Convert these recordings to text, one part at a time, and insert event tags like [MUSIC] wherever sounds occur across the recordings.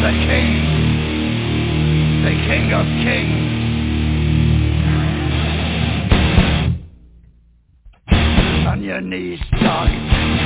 the king, the king of kings. On your knees, dog.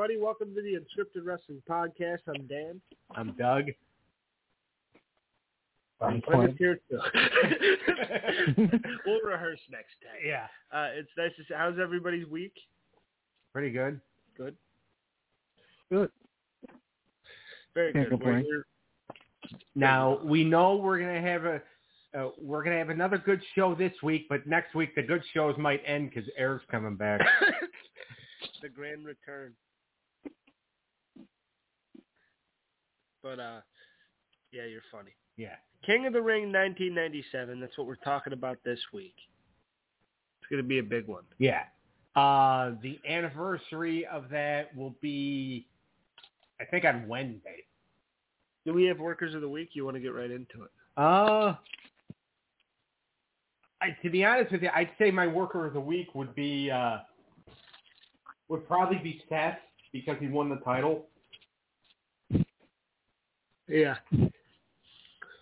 Everybody, welcome to the Unscripted Wrestling Podcast. I'm Dan. I'm Doug. I'm Clint here too. [LAUGHS] we'll rehearse next time. Yeah. Uh, it's nice to see. How's everybody's week? Pretty good. Good. Good. Very Can't good. complain. Now we know we're gonna have a uh, we're gonna have another good show this week, but next week the good shows might end because Eric's coming back. [LAUGHS] the grand return. But uh, yeah, you're funny. yeah. King of the Ring 1997. That's what we're talking about this week. It's going to be a big one. Yeah. Uh, the anniversary of that will be, I think, on Wednesday. Do we have Workers of the Week? You want to get right into it? Uh, I, to be honest with you, I'd say my worker of the week would be uh, would probably be Seth because he won the title. Yeah.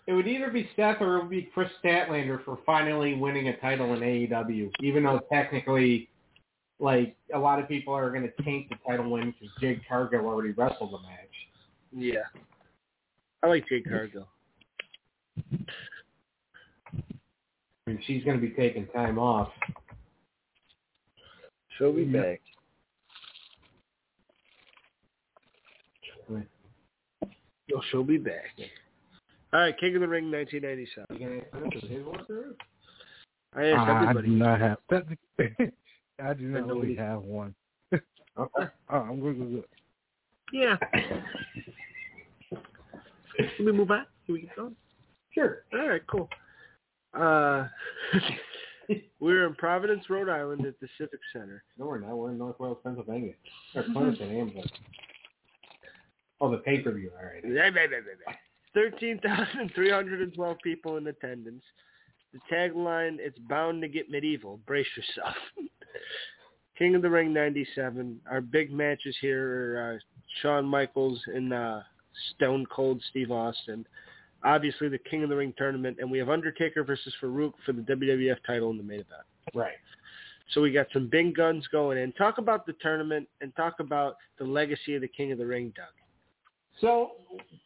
It would either be Seth or it would be Kris Statlander for finally winning a title in AEW, even though technically, like, a lot of people are going to taint the title win because Jade Cargill already wrestled the match. Yeah. I like Jade Cargill. And she's going to be taking time off. She'll be back. No, she'll be back. All right, King of the Ring 1997. You ask his worker? I asked Ah, I do not have. That, [LAUGHS] I do not really have one. Okay. [LAUGHS] Oh, I'm good. good, good. Yeah. Let me move on. Can we get going? Sure. All right, cool. Uh, [LAUGHS] we're in Providence, Rhode Island at the Civic Center. No, we're not. We're in North Wales, Pennsylvania. Or Clemson, Amblin. Oh, the pay-per-view. All right. 13,312 people in attendance. The tagline, it's bound to get medieval. Brace yourself. [LAUGHS] King of the Ring 97. Our big matches here are uh, Shawn Michaels and uh, Stone Cold Steve Austin. Obviously, the King of the Ring tournament. And we have Undertaker versus Faarooq for the WWF title in the main event. Right. So we got some big guns going in. Talk about the tournament and talk about the legacy of the King of the Ring, Doug. So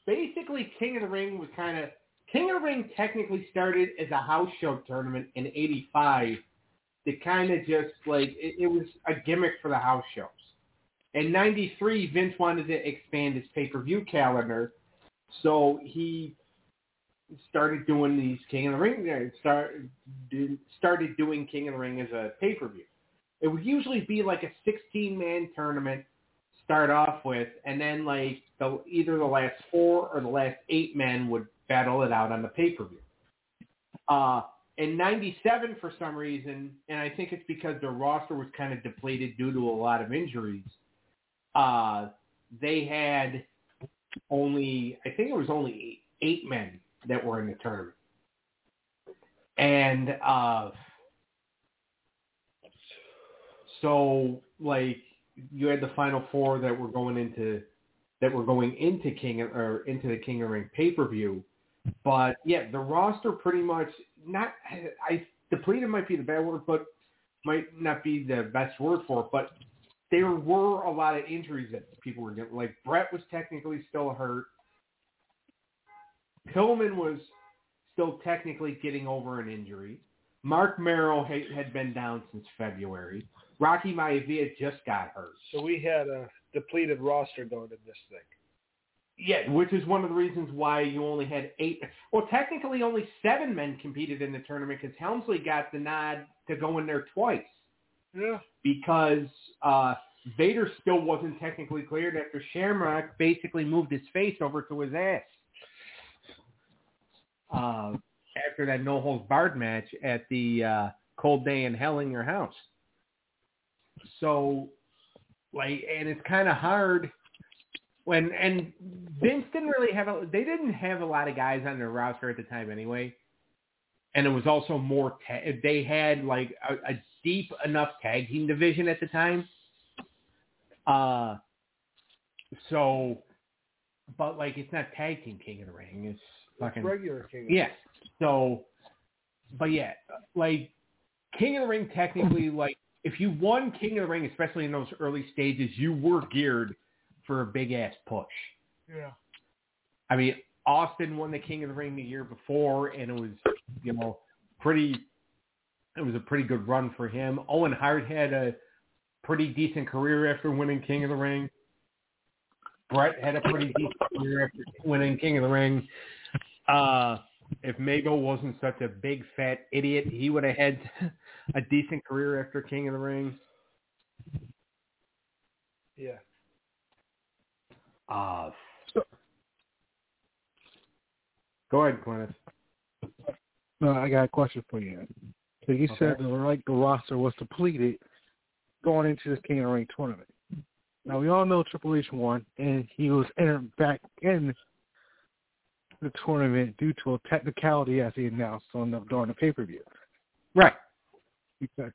basically, King of the Ring was kind of King of the Ring technically started as a house show tournament in '85. That kind of just like it, it was a gimmick for the house shows. In '93, Vince wanted to expand his pay-per-view calendar, so he started doing these King of the Ring. uh, Start, started doing King of the Ring as a pay-per-view. It would usually be like a 16-man tournament start off with, and then like the either the last four or the last eight men would battle it out on the pay per view. Uh, in '97, for some reason, and I think it's because their roster was kind of depleted due to a lot of injuries. Uh, they had only, I think it was only eight, eight men that were in the tournament, and uh, so like you had the final four that were going into that were going into King or into the King of Ring pay per view. But yeah, the roster pretty much not I depleted might be the bad word, but might not be the best word for it. But there were a lot of injuries that people were getting. Like Brett was technically still hurt. Pillman was still technically getting over an injury. Marc Mero had been down since February. Rocky Maivia just got hurt. So we had a depleted roster going in this thing. Yeah, which is one of the reasons why you only had eight. Well, technically only seven men competed in the tournament because Helmsley got the nod to go in there twice Yeah. because uh, Vader still wasn't technically cleared after Shamrock basically moved his face over to his ass. uh, after that no holds barred match at the uh, Cold Day in Hell in Your House. So, like, and it's kind of hard when and Vince didn't really have a they didn't have a lot of guys on their roster at the time anyway, and it was also more ta- they had like a, a deep enough tag team division at the time. Uh, so, but like it's not tag team King of the Ring, it's fucking regular King. Yes. So, but yeah, like King of the Ring, technically, like if you won King of the Ring, especially in those early stages, you were geared for a big ass push. Yeah. I mean, Austin won the King of the Ring the year before, and it was, you know, pretty. It was a pretty good run for him. Owen Hart had a pretty decent career after winning King of the Ring. Brett had a pretty decent career after winning King of the Ring. Uh, if Mabel wasn't such a big fat idiot, he would have had [LAUGHS] a decent career after King of the Ring. Yeah. Uh, go ahead, Clintus. No, I got a question for you. So you said Okay. that like the roster was depleted going into this King of the Ring tournament. Now we all know Triple H won, and he was entered back in the tournament due to a technicality, as he announced on the during the pay per view. Right. Okay.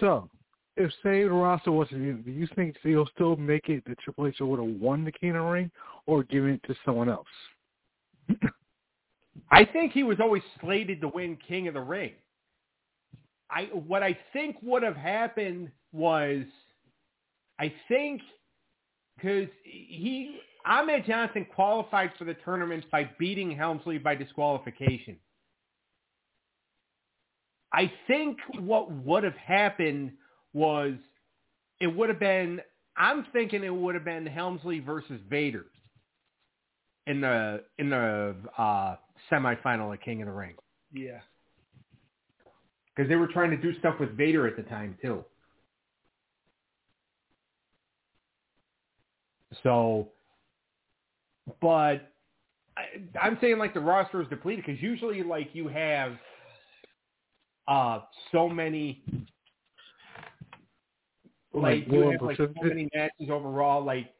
So, if say the roster wasn't, do you think he'll still make it that Triple H would have won the King of the Ring or given it to someone else? I think he was always slated to win King of the Ring. I what I think would have happened was, I think, because he Ahmed Johnson qualified for the tournament by beating Helmsley by disqualification. I think what would have happened was it would have been. I'm thinking it would have been Helmsley versus Vader in the in the uh, semifinal of King of the Ring Yeah. because they were trying to do stuff with Vader at the time too. So, but I, I'm saying like the roster is depleted because usually like you have uh so many like you have like so many matches overall like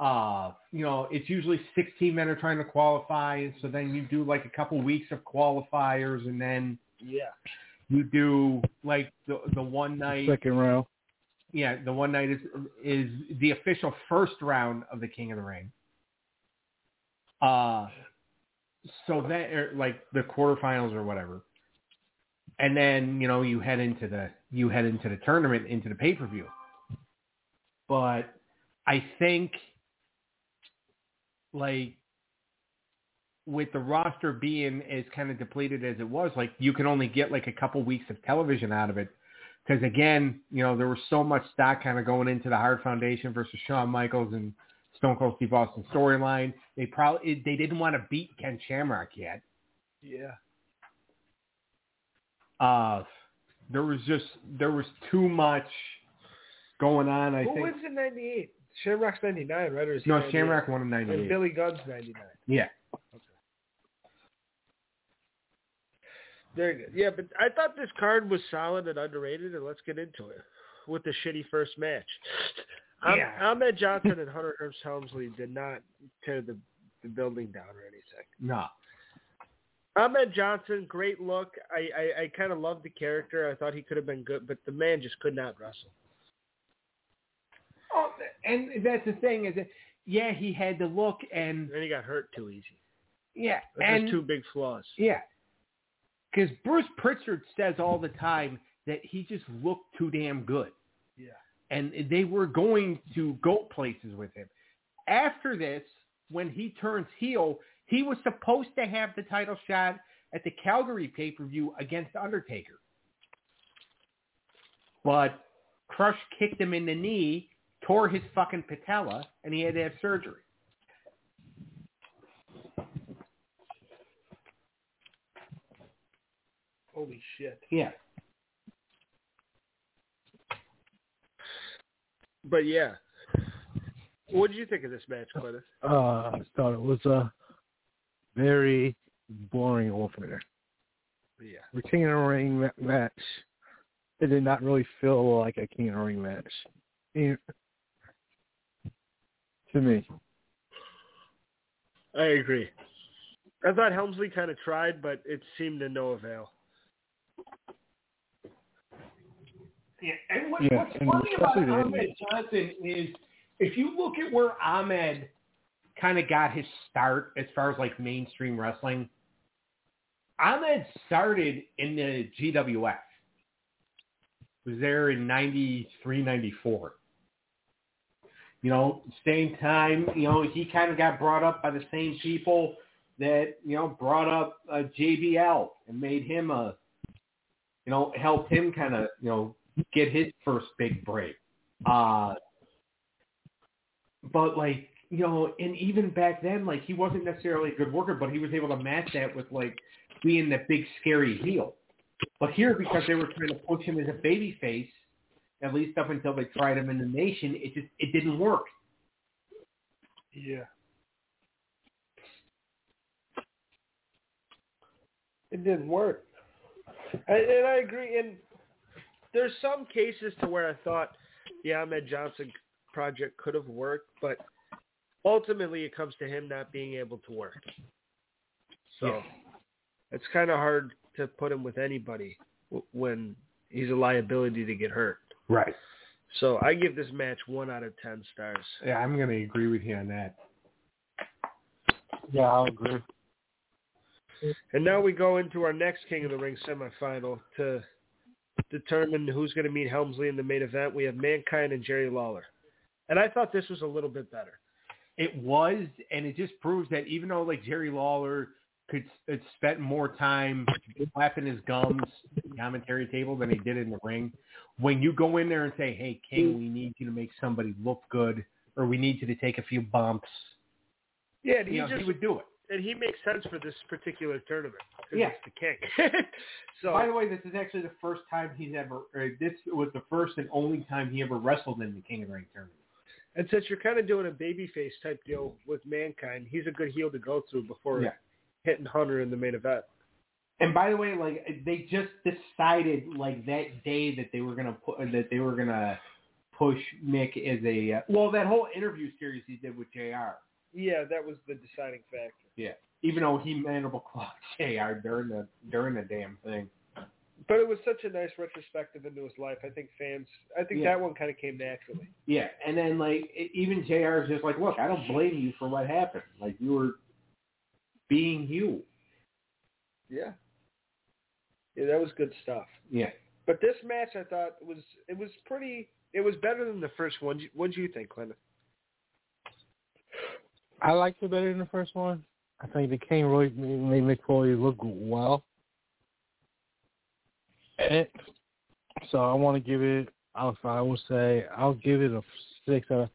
uh you know it's usually 16 men are trying to qualify so then you do like a couple weeks of qualifiers and then Yeah. you do like the the one night Second round. yeah the one night is is the official first round of the king of the ring uh so then er, like the quarterfinals or whatever and then you know you head into the you head into the tournament into the pay-per-view but i think like with the roster being as kind of depleted as it was, like you can only get like a couple weeks of television out of it. Because again, you know, there was so much stock kind of going into the Hart Foundation versus Shawn Michaels and Stone Cold Steve Austin storyline. They probably they didn't want to beat Ken Shamrock yet. Yeah. Uh, there was just there was too much going on. I Who think wins in '98? Shamrock's '99, right? Or is no 98? Shamrock won in and '98. Billy Gunn's '99. Yeah, Okay. Very good. Yeah, but I thought this card was solid and underrated, and let's get into it with the shitty first match. Yeah. Ahmed Johnson [LAUGHS] and Hunter Hearst Helmsley did not tear the, the building down or anything. no, Ahmed Johnson, great look. I, I, I kind of loved the character. I thought he could have been good, but the man just could not wrestle. Oh, and that's the thing is that yeah, he had the look and And he got hurt too easy. yeah, That's and two big flaws. yeah, because Bruce Pritchard says all the time that he just looked too damn good. And they were going to go places with him. After this, when he turns heel, he was supposed to have the title shot at the Calgary pay per view against Undertaker, but Crush kicked him in the knee, tore his fucking patella, and he had to have surgery. Holy shit. Yeah. But yeah. What did you think of this match, Clinton? Uh, I thought it was a very boring opener. Yeah. The King of the Ring ma- match, it did not really feel like a King of the Ring match. To me. I agree. I thought Helmsley kind of tried, but it seemed to no avail. Yeah, and what, Yeah, what's and funny about Ahmed. Johnson is if you look at where Ahmed kind of got his start as far as like mainstream wrestling, Ahmed started in the GWF. Was there in 93, 94. You know, same time, you know, he kind of got brought up by the same people that, you know, brought up uh, JBL and made him a, you know, helped him kind of, you know, get his first big break. Uh, but like, you know, and even back then, like he wasn't necessarily a good worker, but he was able to match that with like being that big scary heel. But here, because they were trying to push him as a baby face, at least up until they tried him in the nation, it just it didn't work. Yeah. It didn't work. I, and I agree. And there's some cases to where I thought the Ahmed Johnson project could have worked, but ultimately it comes to him not being able to work. So Yeah. it's kind of hard to put him with anybody w- when he's a liability to get hurt. Right. So I give this match one out of ten stars. Yeah, I'm going to agree with you on that. Yeah, I'll agree. And now we go into our next King of the Ring semifinal to determine who's going to meet Helmsley in the main event. We have Mankind and Jerry Lawler. And I thought this was a little bit better. It was, and it just proves that even though like Jerry Lawler could had uh, spent more time flapping his gums at the commentary table than he did in the ring, when you go in there and say, "Hey, King, we need you to make somebody look good, or we need you to take a few bumps," Yeah, he you know, just he would do it. And he makes sense for this particular tournament Yeah. it's the king. [LAUGHS] so By the way, this is actually the first time he's ever. Or this was the first and only time he ever wrestled in the King of the Ring tournament. and since you're kind of doing a babyface type deal with Mankind, he's a good heel to go through before Yeah. hitting Hunter in the main event. And by the way, like they just decided like that day that they were gonna put that they were gonna push Mick as a uh, well that whole interview series he did with Jr. Yeah, that was the deciding factor. Yeah, even though he mandible clawed [LAUGHS] Jr. during the during the damn thing. But it was such a nice retrospective into his life. I think fans, I think Yeah. that one kind of came naturally. Yeah, and then like even Jr. is just like, look, I don't blame you for what happened. Like you were being you. Yeah. Yeah, that was good stuff. Yeah. But this match, I thought was it was pretty. It was better than the first one. What do you think, Clement? I liked it better than the first one. I think the King really made Mick look well. And so I want to give it. I'll, I will say I'll give it a six out of,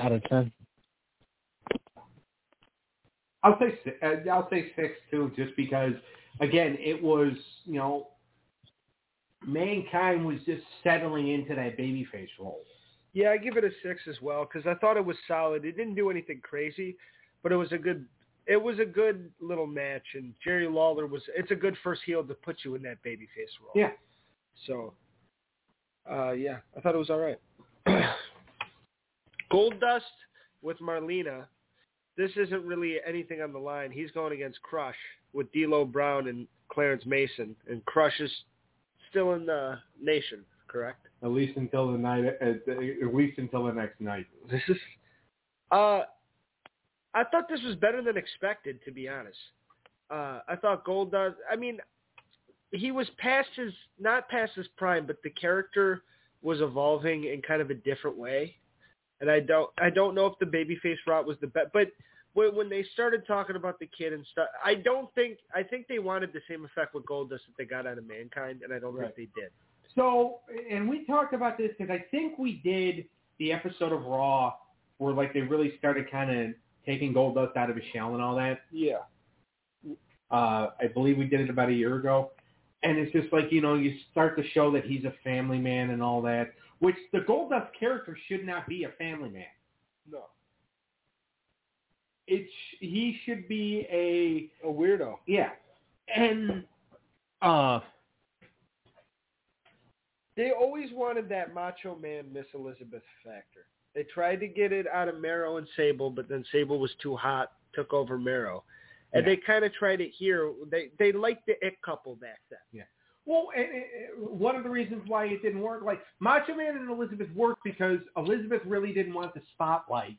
out of ten. I'll say uh, I'll say six too, just because again it was you know mankind was just settling into that babyface role. Yeah, I give it a six as well because I thought it was solid. It didn't do anything crazy, but it was a good. It was a good little match, and Jerry Lawler was. It's a good first heel to put you in that babyface role. Yeah. So, uh, yeah, I thought it was all right. [CLEARS THROAT] Goldust with Marlena. This isn't really anything on the line. He's going against Crush with D'Lo Brown and Clarence Mason, and Crush is still in the nation, correct? At least until the night, at least until the next night. This is. Uh, I thought this was better than expected, to be honest. Uh, I thought Goldust. I mean, he was past his not past his prime, but the character was evolving in kind of a different way. And I don't I don't know if the babyface route was the best, but when, when they started talking about the kid and stuff, I don't think I think they wanted the same effect with Goldust that they got out of Mankind, and I don't Right. think they did. So, and we talked about this because I think we did the episode of Raw where like they really started kind of taking Goldust out of his shell and all that. Yeah. Uh, I believe we did it about a year ago. And it's just like, you know, you start to show that he's a family man and all that, which the Goldust character should not be a family man. No. it sh- he should be a A weirdo. yeah, and uh, They always wanted that Macho Man Miss Elizabeth factor. They tried to get it out of Mero and Sable, but then Sable was too hot, took over Mero. And Yeah. they kind of tried it here. They they liked the it couple back then. well, and, and one of the reasons why it didn't work, like Macho Man and Elizabeth worked because Elizabeth really didn't want the spotlight,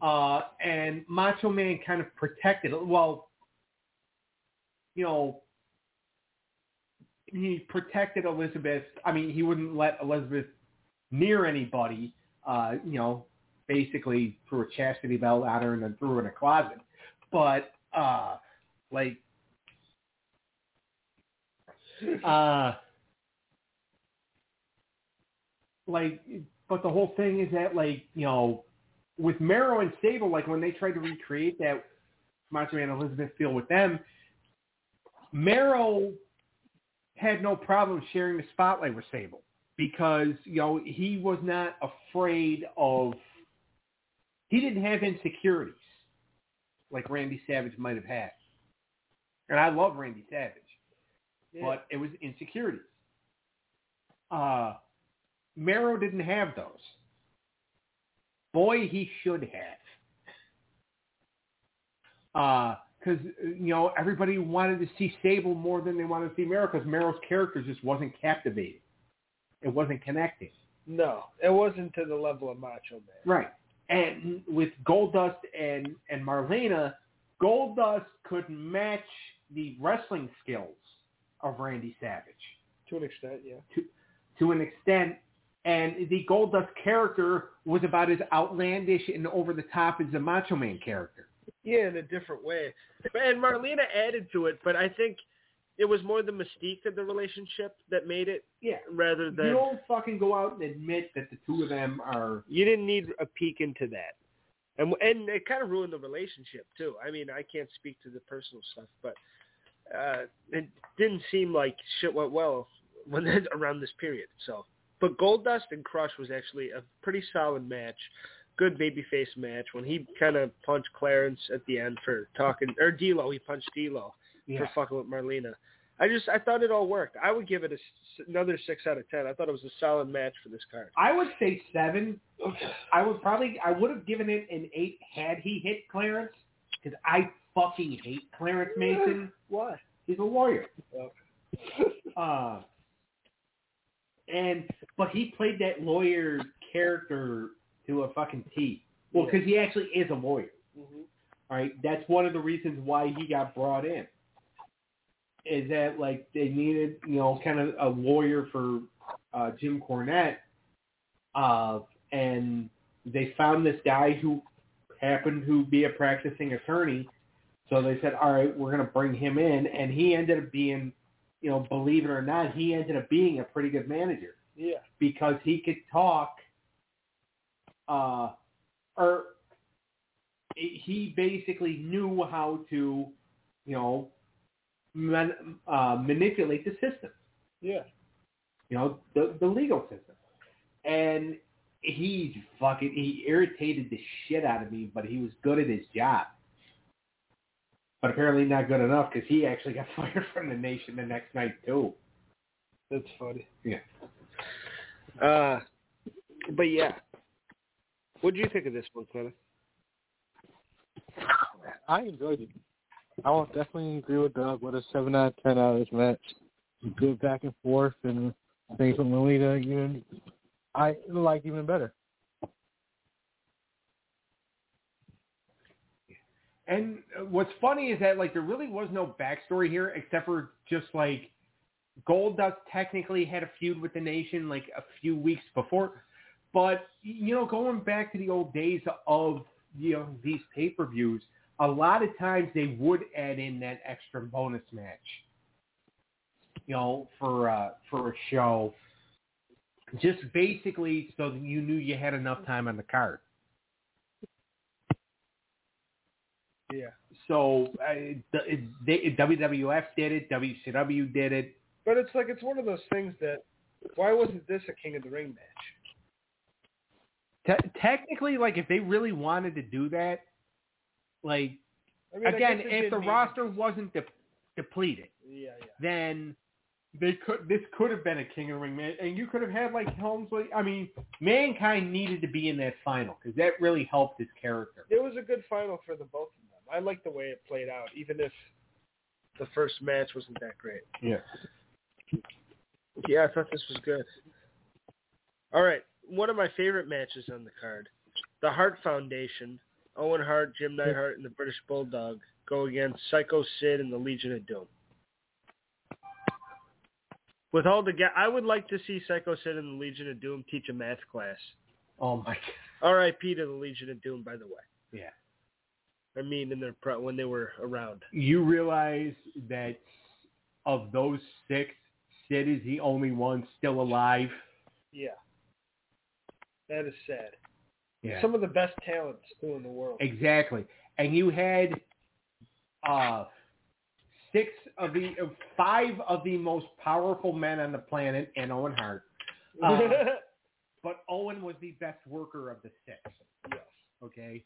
uh, and Macho Man kind of protected. Well, you know, he protected Elizabeth. I mean, he wouldn't let Elizabeth near anybody. Uh, you know, basically threw a chastity belt at her and then threw her in a closet. But uh, like, uh, like, but the whole thing is that like you know, with Mero and Sable, like when they tried to recreate that Macho Man Elizabeth feel with them, Mero had no problem sharing the spotlight with Sable because you know he was not afraid of he didn't have insecurities like Randy Savage might have had. And I love Randy Savage, but it was insecurities. Uh Mero didn't have those. Boy, he should have. Because, you know, everybody wanted to see Sable more than they wanted to see Mero because Mero's character just wasn't captivating. It wasn't connecting. No, it wasn't to the level of Macho Man. Right. And with Goldust and, and Marlena, Goldust could match the wrestling skills of Randy Savage To an extent, yeah. to an extent. And the Goldust character was about as outlandish and over the top as the Macho Man character. Yeah, in a different way. And Marlena added to it, but I think it was more the mystique of the relationship that made it Yeah. rather than You don't fucking go out and admit that the two of them are. you didn't need a peek into that. And and it kind of ruined the relationship too. I mean, I can't speak to the personal stuff, but uh it didn't seem like shit went well [LAUGHS] when around this period. So, but Goldust and Crush was actually a pretty solid match. Good babyface match when he kind of punched Clarence at the end for talking or D'Lo. He punched D'Lo for fucking with Marlena. I just I thought it all worked. I would give it a another six out of ten. I thought it was a solid match for this card. I would say seven. I would probably, I would have given it an eight had he hit Clarence, because I fucking hate Clarence Mason. Why? He's a lawyer. [LAUGHS] Okay. Uh, and but he played that lawyer character to a fucking T. Well, because he actually is a lawyer. hmm All right, that's one of the reasons why he got brought in. Is that like they needed, you know, kind of a lawyer for uh, Jim Cornette, uh, and they found this guy who happened to be a practicing attorney. So they said, "All right, we're going to bring him in," and he ended up being, you know, believe it or not, he ended up being a pretty good manager Yeah. because he could talk uh or he basically knew how to you know man, uh, manipulate the system Yeah. you know the the legal system and he fucking he irritated the shit out of me but he was good at his job but apparently not good enough because he actually got [LAUGHS] fired from the nation the next night too That's funny. Yeah. Uh, but yeah. What do you think of this one, Clement? I enjoyed it. I will definitely agree with Doug What a seven out of ten out of this match. Good back and forth and things with Marlena even I like even better. And uh, what's funny is that like there really was no backstory here except for just like Goldust technically had a feud with the Nation like a few weeks before, but you know going back to the old days of you know these pay per views, a lot of times they would add in that extra bonus match, you know for uh, for a show, just basically so that you knew you had enough time on the card. Yeah. So uh, the- they, WWF did it, WCW did it. But it's like it's one of those things that why wasn't this a King of the Ring match? Te- technically, like if they really wanted to do that, like I mean, again, if the mean- roster wasn't de- depleted, Yeah, yeah. then they could. This could have been a King of the Ring match, and you could have had like Helmsley. I mean, Mankind needed to be in that final because that really helped his character. It was a good final for the both of them. I like the way it played out, even if the first match wasn't that great. Yeah. Yeah, I thought this was good. All right, one of my favorite matches on the card, the Hart Foundation, Owen Hart, Jim Neidhart, and the British Bulldog go against Psycho Sid and the Legion of Doom. With all the ga- I would like to see Psycho Sid and the Legion of Doom teach a math class. Oh my. God. R.I.P. to the Legion of Doom, by the way. Yeah. I mean, in their pro- when they were around. You realize that of those six, Sid is the only one still alive. Yeah. That is sad. Yeah. Some of the best talents too in the world. Exactly. And you had uh, six of the uh, five of the most powerful men on the planet, and Owen Hart. Uh, [LAUGHS] but Owen was the best worker of the six. yes. Okay.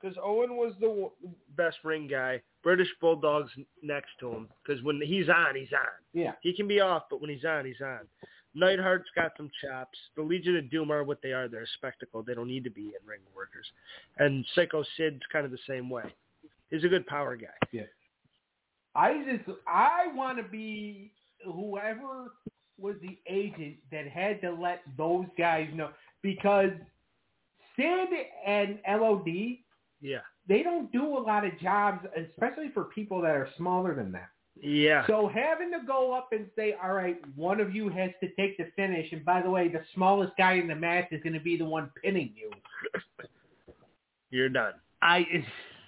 Because Owen was the w- best ring guy. British Bulldog's next to him. Because when he's on, he's on. Yeah. He can be off, but when he's on, he's on. Neidhart's got some chops. The Legion of Doom are what they are. They're a spectacle. They don't need to be in ring workers. And Psycho Sid's kind of the same way. He's a good power guy. Yeah. I just I want to be whoever was the agent that had to let those guys know because Sid and LOD Yeah. they don't do a lot of jobs, especially for people that are smaller than that. Yeah. So having to go up and say, all right, one of you has to take the finish, and by the way, the smallest guy in the match is going to be the one pinning you. You're done. I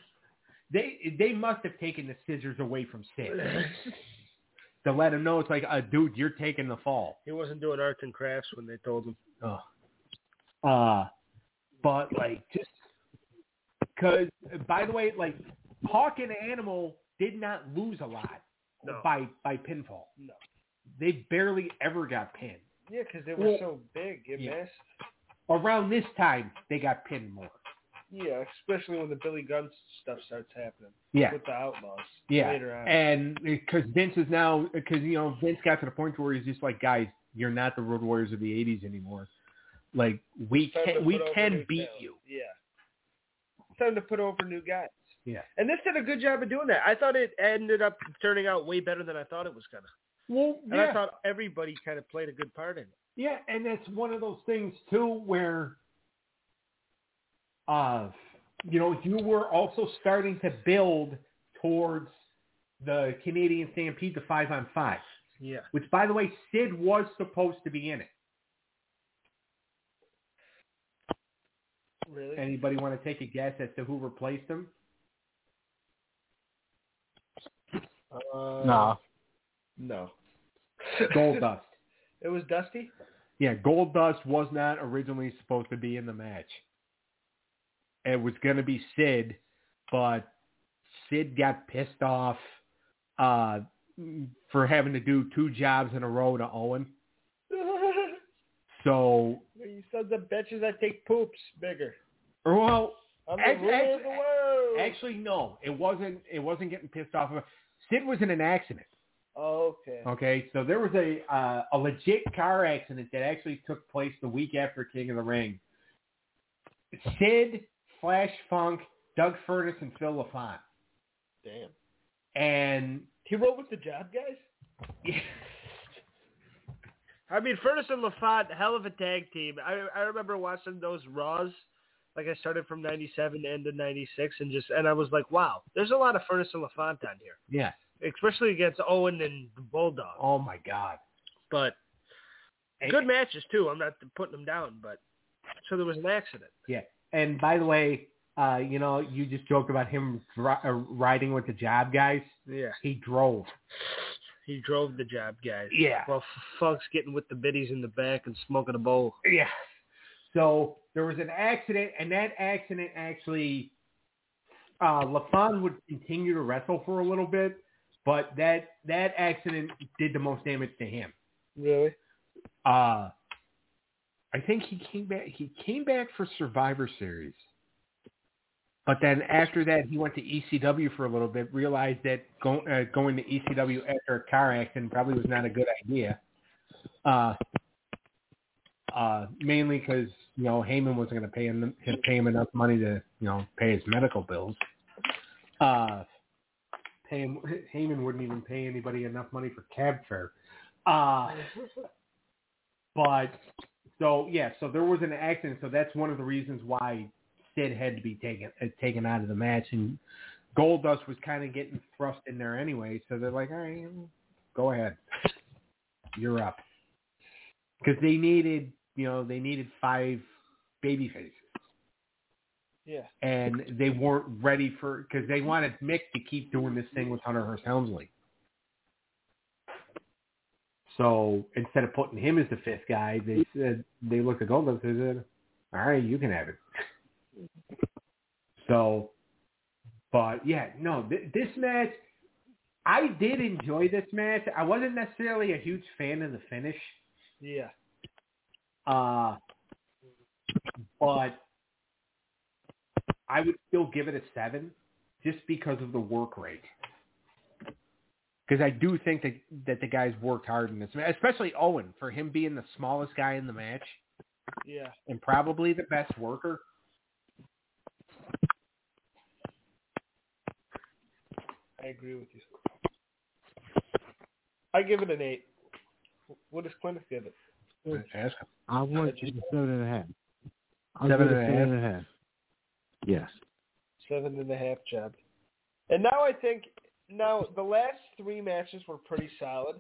[LAUGHS] they they must have taken the scissors away from Sid [LAUGHS] to let him know it's like, uh, dude, you're taking the fall. he wasn't doing arts and crafts when they told him. Oh. Uh, but like just because, by the way, like Hawk and Animal did not lose a lot No. by by pinfall. No. They barely ever got pinned. Yeah, because they were Well, so big and yeah. massive. Around this time, they got pinned more. Yeah, especially when the Billy Gunn stuff starts happening Yeah, with the Outlaws yeah. later on. And eh, because Vince is now, because you know Vince got to the point where he's just like, guys, you're not the Road Warriors of the '80s anymore. Like we It's time to can we can beat talent. you. Yeah. It's time to put over new guys. Yeah. And this did a good job of doing that. I thought it ended up turning out way better than I thought it was gonna. Well, And I thought everybody kind of played a good part in it. Yeah, and it's one of those things too where uh you know, you were also starting to build towards the Canadian Stampede the five on five. Yeah. Which by the way, Sid was supposed to be in it. Really? Anybody want to take a guess as to who replaced him? Uh, Nah. No. [LAUGHS] Goldust. [LAUGHS] It was Dusty? Yeah, Goldust was not originally supposed to be in the match. It was going to be Sid, but Sid got pissed off uh, for having to do two jobs in a row to Owen. [LAUGHS] So, you sons of bitches that take poops bigger. well, I'm the Act- ruler of act- the world. actually, no, it wasn't. It wasn't getting pissed off. Sid was in an accident. okay. Okay, so there was a uh, a legit car accident that actually took place the week after King of the Ring. Sid, Flash Funk, Doug Furnace, and Phil LaFon. Damn. And He rode with the job guys? Yeah. I mean, Furnace and LaFont, hell of a tag team. I I remember watching those Raws. Like I started from '97 to end of '96, and just and I was like, wow, there's a lot of Furnace and LaFon on here, yeah, especially against Owen and the Bulldog. oh my God, But good matches too. I'm not putting them down, but so there was an accident. Yeah, and by the way, uh, you know, you just joked about him dri- uh, riding with the job guys. Yeah, He drove. he drove the job, guys. Yeah. Well, Funk's getting with the biddies in the back and smoking a bowl. Yeah. So there was an accident, and that accident actually, uh, LaFon would continue to wrestle for a little bit, but that that accident did the most damage to him. Really? Uh, I think he came back. He came back for Survivor Series. But then after that, he went to ECW for a little bit. Realized that go, uh, going to ECW after a car accident probably was not a good idea. Uh, uh, mainly because you know Heyman wasn't going to pay him pay him enough money to you know pay his medical bills. Uh, pay him, Heyman wouldn't even pay anybody enough money for cab fare. Uh, but so yeah, so there was an accident. So that's one of the reasons why Sid had to be taken uh, taken out of the match, and Goldust was kind of getting thrust in there anyway. So they're like, all right, go ahead, you're up, because they needed you know they needed five baby faces Yeah. and they weren't ready for because they wanted Mick to keep doing this thing with Hunter Hearst Helmsley. So instead of putting him as the fifth guy, they said they looked at Goldust and said, "All right, you can have it." So, but yeah, no, th- this match, I did enjoy this match. I wasn't necessarily a huge fan of the finish. Yeah. Uh, but I would still give it a seven just because of the work rate. Because I do think that that the guys worked hard in this, match, especially Owen for him being the smallest guy in the match Yeah. and probably the best worker. I agree with you. I give it an eight. What does Plymouth give it? Ask him. I want to seven and a half. I'll Seven give it and a seven and a half. Yes. Seven and a half job. And now I think now the last three matches were pretty solid.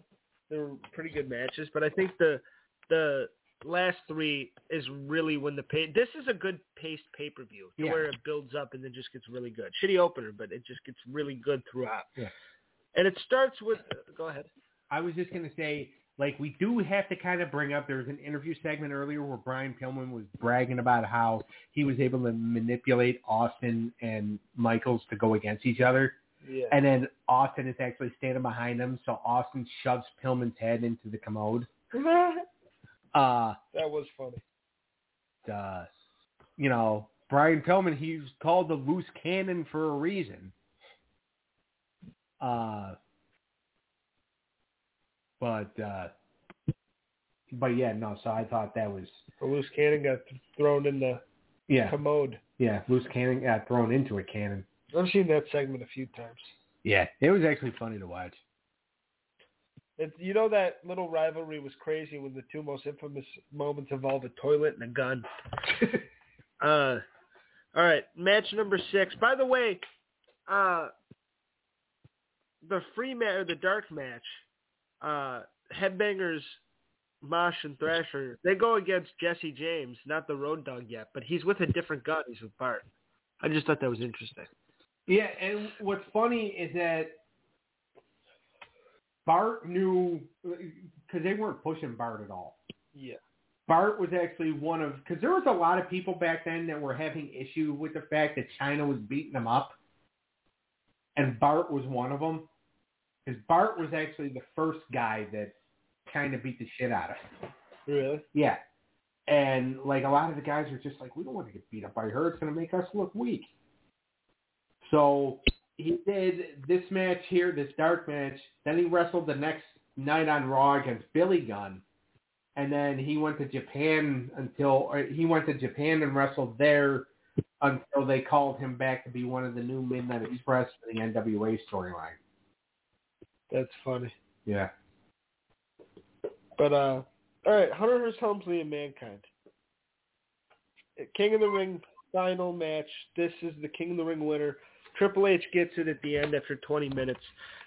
They were pretty good matches, but I think the the last three is really when the pay. This is a good paced pay per view Yeah. where it builds up and then just gets really good. Shitty opener, but it just gets really good throughout. Yeah. And it starts with. Go ahead. I was just gonna say, like, we do have to kind of bring up. There was an interview segment earlier where Brian Pillman was bragging about how he was able to manipulate Austin and Michaels to go against each other, Yeah. and then Austin is actually standing behind him, so Austin shoves Pillman's head into the commode. [LAUGHS] Uh, that was funny. uh, you know, Brian Pillman, he's called the loose cannon for a reason. Uh, but, uh, but yeah, no, so I thought that was, A loose cannon got thrown in the yeah, commode. yeah, loose cannon got thrown into a cannon. I've seen that segment a few times. Yeah, it was actually funny to watch. It, you know that little rivalry was crazy when the two most infamous moments involved a toilet and a gun. [LAUGHS] uh, all right, match number six. By the way, uh, the free match or the dark match, uh, Headbangers, Mosh and Thrasher, they go against Jesse James, not the Road Dog yet, but he's with a different gun. He's with Bart. I just thought that was interesting. Yeah, and what's funny is that Bart knew, because they weren't pushing Bart at all. Yeah. Bart was actually one of because there was a lot of people back then that were having issue with the fact that Chyna was beating them up, and Bart was one of them. Because Bart was actually the first guy that kind of beat the shit out of him. Really? Yeah, and like a lot of the guys are just like, we don't want to get beat up by her. It's going to make us look weak. So he did this match here, this dark match. Then he wrestled the next night on Raw against Billy Gunn and then he went to Japan until he went to Japan and wrestled there until they called him back to be one of the new Midnight Express for the NWA storyline. That's funny. Yeah. But uh, all right, Hunter Hearst Helmsley and Mankind. King of the Ring final match. This is the King of the Ring winner. Triple H gets it at the end after 20 minutes.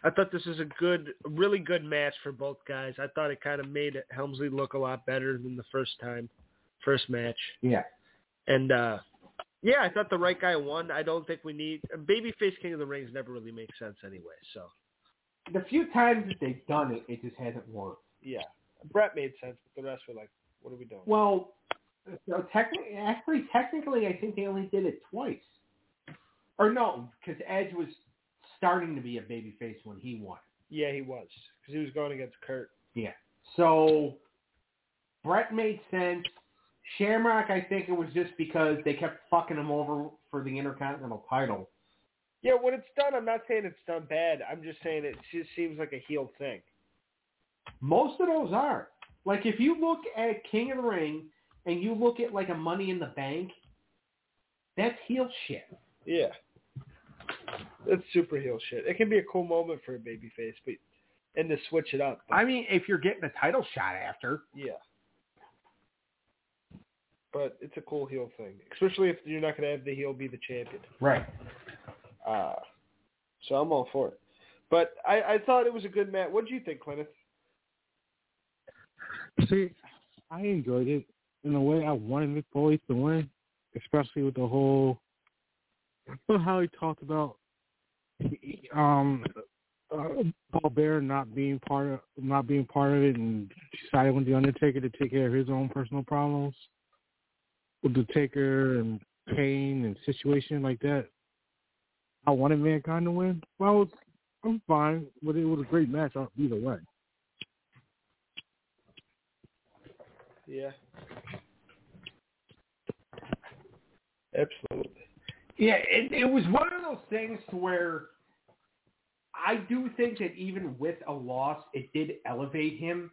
I thought this was a good, really good match for both guys. I thought it kind of made Helmsley look a lot better than the first time, first match. Yeah. And uh yeah, I thought the right guy won. I don't think we need babyface King of the Rings never really makes sense anyway. So The few times that they've done it, it just hasn't worked. yeah, Brett made sense, but the rest were like, what are we doing? Well, so technically, actually, technically, I think they only did it twice. Or no, because Edge was starting to be a babyface when he won. Yeah, he was because he was going against Kurt. Yeah. So Brett made sense. Shamrock, I think it was just because they kept fucking him over for the Intercontinental title. Yeah, when it's done, I'm not saying it's done bad. I'm just saying it just seems like a heel thing. Most of those are. Like if you look at King of the Ring and you look at like a Money in the Bank, that's heel shit. Yeah. That's super heel shit. It can be a cool moment for a babyface, but and to switch it up. but- I mean, if you're getting a title shot after, yeah. But it's a cool heel thing, especially if you're not going to have the heel be the champion. right? Uh, so I'm all for it. But I, I thought it was a good match. What do you think, Clinton? See, I enjoyed it in a way I wanted Mick Foley to win, especially with the whole how he talked about um uh, Paul Bear not being part of not being part of it and decided with the Undertaker to take care of his own personal problems with the Taker and pain and situation like that. I wanted Mankind to win. Well, I'm fine, but it was a great match either way. Yeah. Absolutely. Yeah, it, it was one of those things where I do think that even with a loss, it did elevate him.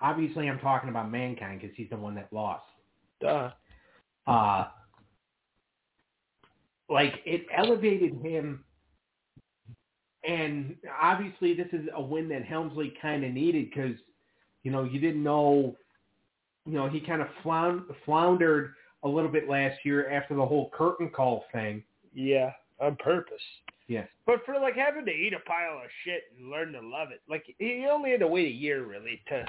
Obviously, I'm talking about Mankind because he's the one that lost. Duh. Uh, like it elevated him, and obviously this is a win that Helmsley kind of needed because you know you didn't know, you know he kind of floundered a little bit last year after the whole curtain call thing. Yeah, on purpose. Yeah. But for like having to eat a pile of shit and learn to love it, like he only had to wait a year really to.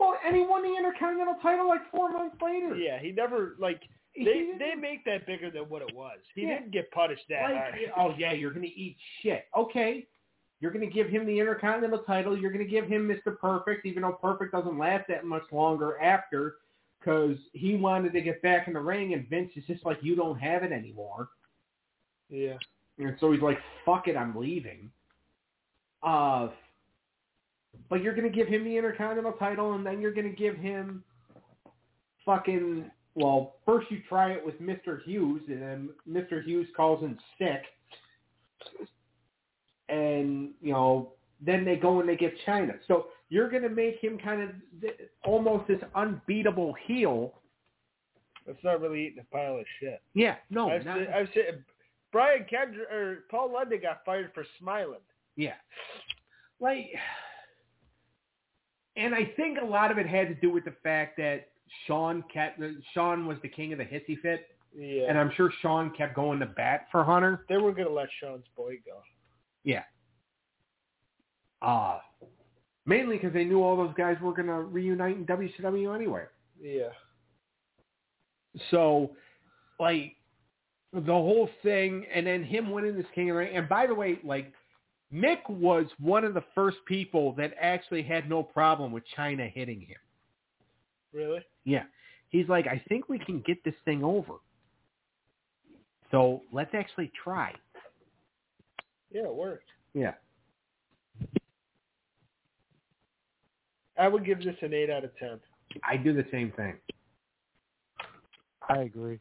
Well, and he won the Intercontinental title like four months later. Yeah, he never like they [LAUGHS] they make that bigger than what it was. He Yeah. didn't get punished that like, hard. oh yeah, you're gonna eat shit. Okay, you're gonna give him the Intercontinental title. You're gonna give him Mr. Perfect, even though Perfect doesn't last that much longer after, because he wanted to get back in the ring, and Vince is just like, you don't have it anymore, Yeah. and so he's like, fuck it, I'm leaving. Uh, but you're gonna give him the Intercontinental title, and then you're gonna give him fucking. Well, first you try it with Mr. Hughes, and then Mr. Hughes calls in sick and you know then they go and they get Chyna. So you're going to make him kind of th- almost this unbeatable heel. That's not really eating a pile of shit. Yeah, no, I've, not, I've said Brian Kendrick or Paul London got fired for smiling. yeah, like, [SIGHS] and I think a lot of it had to do with the fact that Shawn kept Shawn was the king of the hissy fit, Yeah. and I'm sure Shawn kept going to bat for Hunter. they were gonna let Shawn's boy go. Yeah. Uh mainly because they knew all those guys were going to reunite in WCW anyway. Yeah. So, like, the whole thing, and then him winning this King of the Ring. And by the way, like, Mick was one of the first people that actually had no problem with Chyna hitting him. Really? Yeah. He's like, I think we can get this thing over. So let's actually try. Yeah, it worked. Yeah. I would give this an eight out of ten. I do the same thing. I agree.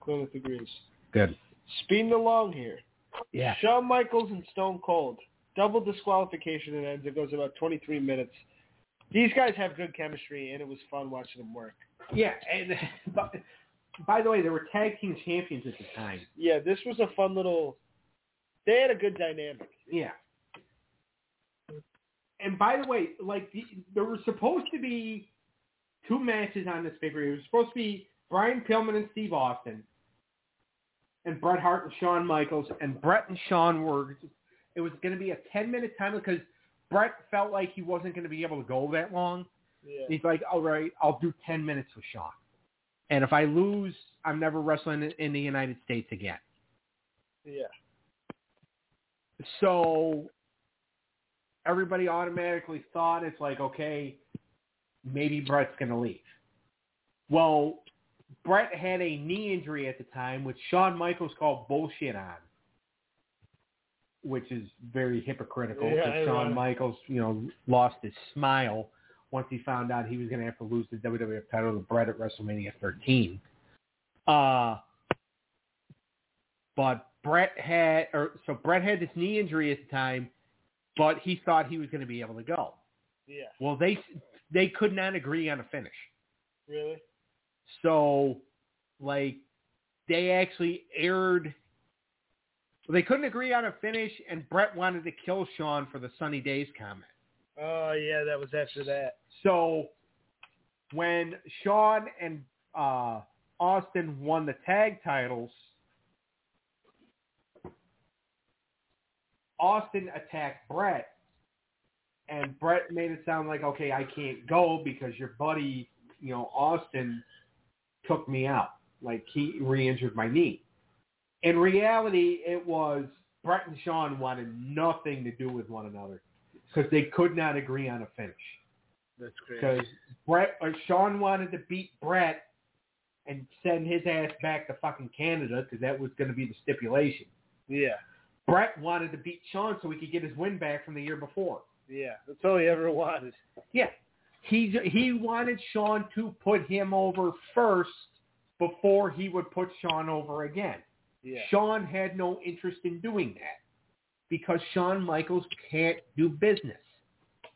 Clinton agrees. Good. Speeding along here. Yeah. Shawn Michaels and Stone Cold. Double disqualification and ends. It goes about 23 minutes. These guys have good chemistry, and it was fun watching them work. Yeah. And [LAUGHS] by, by the way, they were tag team champions at the time. Yeah, this was a fun little. They had a good dynamic. Yeah. And by the way, like the, there were supposed to be two matches on this paper. It was supposed to be Brian Pillman and Steve Austin, and Bret Hart and Shawn Michaels. And Bret and Shawn were. It was going to be a ten minute time because Bret felt like he wasn't going to be able to go that long. Yeah. He's like, all right, I'll do ten minutes with Shawn, and if I lose, I'm never wrestling in- in the United States again. Yeah. So everybody automatically thought it's like, okay, maybe Bret's going to leave. Well, Bret had a knee injury at the time, which Shawn Michaels called bullshit on, which is very hypocritical Yeah, because Shawn ironic. Michaels, you know, lost his smile once he found out he was going to have to lose the WWF title to Bret at WrestleMania 13. Uh, but Bret had, or so Bret had this knee injury at the time, but he thought he was going to be able to go. Yeah. Well, they they could not agree on a finish. Really? So, like, they actually aired. They couldn't agree on a finish, and Bret wanted to kill Shawn for the Sunny Days comment. Oh yeah, that was after that. So, when Shawn and uh, Austin won the tag titles, Austin attacked Bret, and Bret made it sound like, okay, I can't go because your buddy, you know, Austin took me out. Like he re-injured my knee. In reality, it was Bret and Shawn wanted nothing to do with one another because they could not agree on a finish. That's great. Because Bret or Shawn wanted to beat Bret and send his ass back to fucking Canada because that was going to be the stipulation. Yeah. Bret wanted to beat Shawn so he could get his win back from the year before. Yeah. That's all he ever wanted. Yeah. He he wanted Shawn to put him over first before he would put Shawn over again. Yeah. Shawn had no interest in doing that because Shawn Michaels can't do business,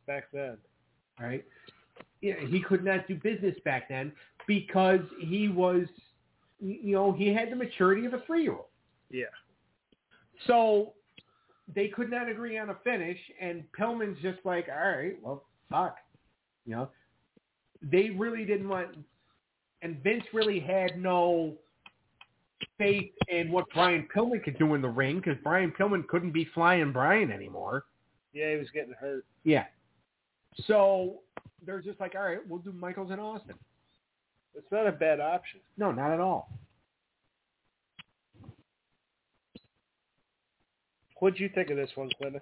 Back then. right? Yeah, he could not do business back then because he was, you know, he had the maturity of a three-year-old. Yeah. So they could not agree on a finish, and Pillman's just like, all right, well, fuck. You know, they really didn't want, and Vince really had no faith in what Brian Pillman could do in the ring because Brian Pillman couldn't be flying Brian anymore. Yeah, he was getting hurt. Yeah. So they're just like, all right, we'll do Michaels and Austin. It's not a bad option. No, not at all. What'd you think of this one, Clinton?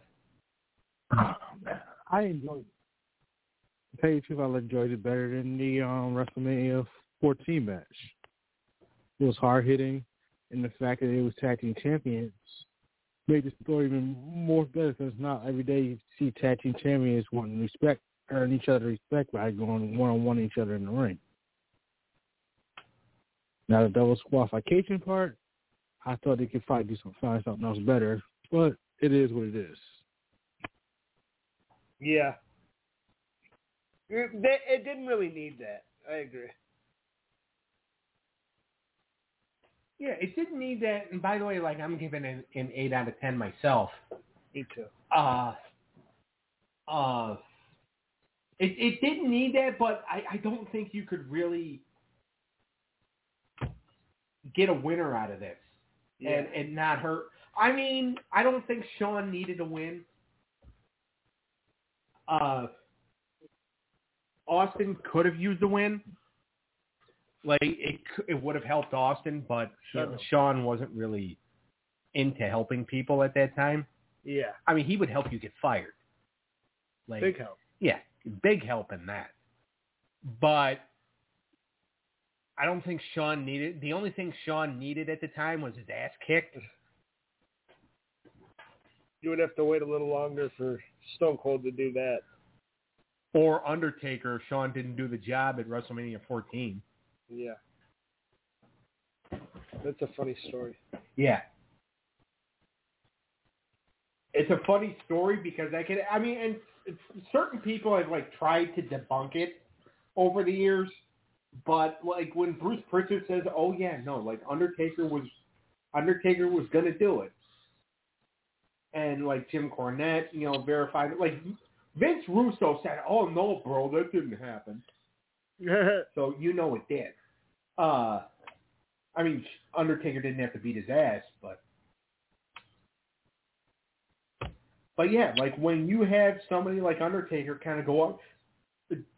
I enjoyed it. To tell you truth, I enjoyed it better than the um, WrestleMania 14 match. It was hard hitting, and the fact that it was tag team champions made the story even more better. Because not every day you see tag team champions wanting respect, earn each other respect by going one on one each other in the ring. Now the double qualification part, I thought they could probably do some find something else better, but it is what it is. Yeah. It, they, it didn't really need that. I agree. Yeah, it didn't need that. And by the way, like I'm giving it an eight out of ten myself. Me too. Uh, uh, it it didn't need that, but I I don't think you could really get a winner out of this Yeah. and and not hurt. I mean, I don't think Shawn needed a win. Uh, Austin could have used a win. Like it, it would have helped Austin, but Sure. Shawn wasn't really into helping people at that time. yeah. I mean, he would help you get fired. Like, Big help. yeah, big help in that. But I don't think Shawn needed. The only thing Shawn needed at the time was his ass kicked. You would have to wait a little longer for Stone Cold to do that. Or Undertaker, if Shawn didn't do the job at WrestleMania 14. Yeah. That's a funny story. Yeah. It's a funny story because I can. I mean, and certain people have like tried to debunk it over the years, but like when Bruce Pritchard says, "Oh yeah, no, like Undertaker was Undertaker was gonna do it," and like Jim Cornette, you know, verified it. Like Vince Russo said, "Oh no, bro, that didn't happen." [LAUGHS] So you know it did. Uh, I mean, Undertaker didn't have to beat his ass, but but yeah, like when you have somebody like Undertaker kind of go up,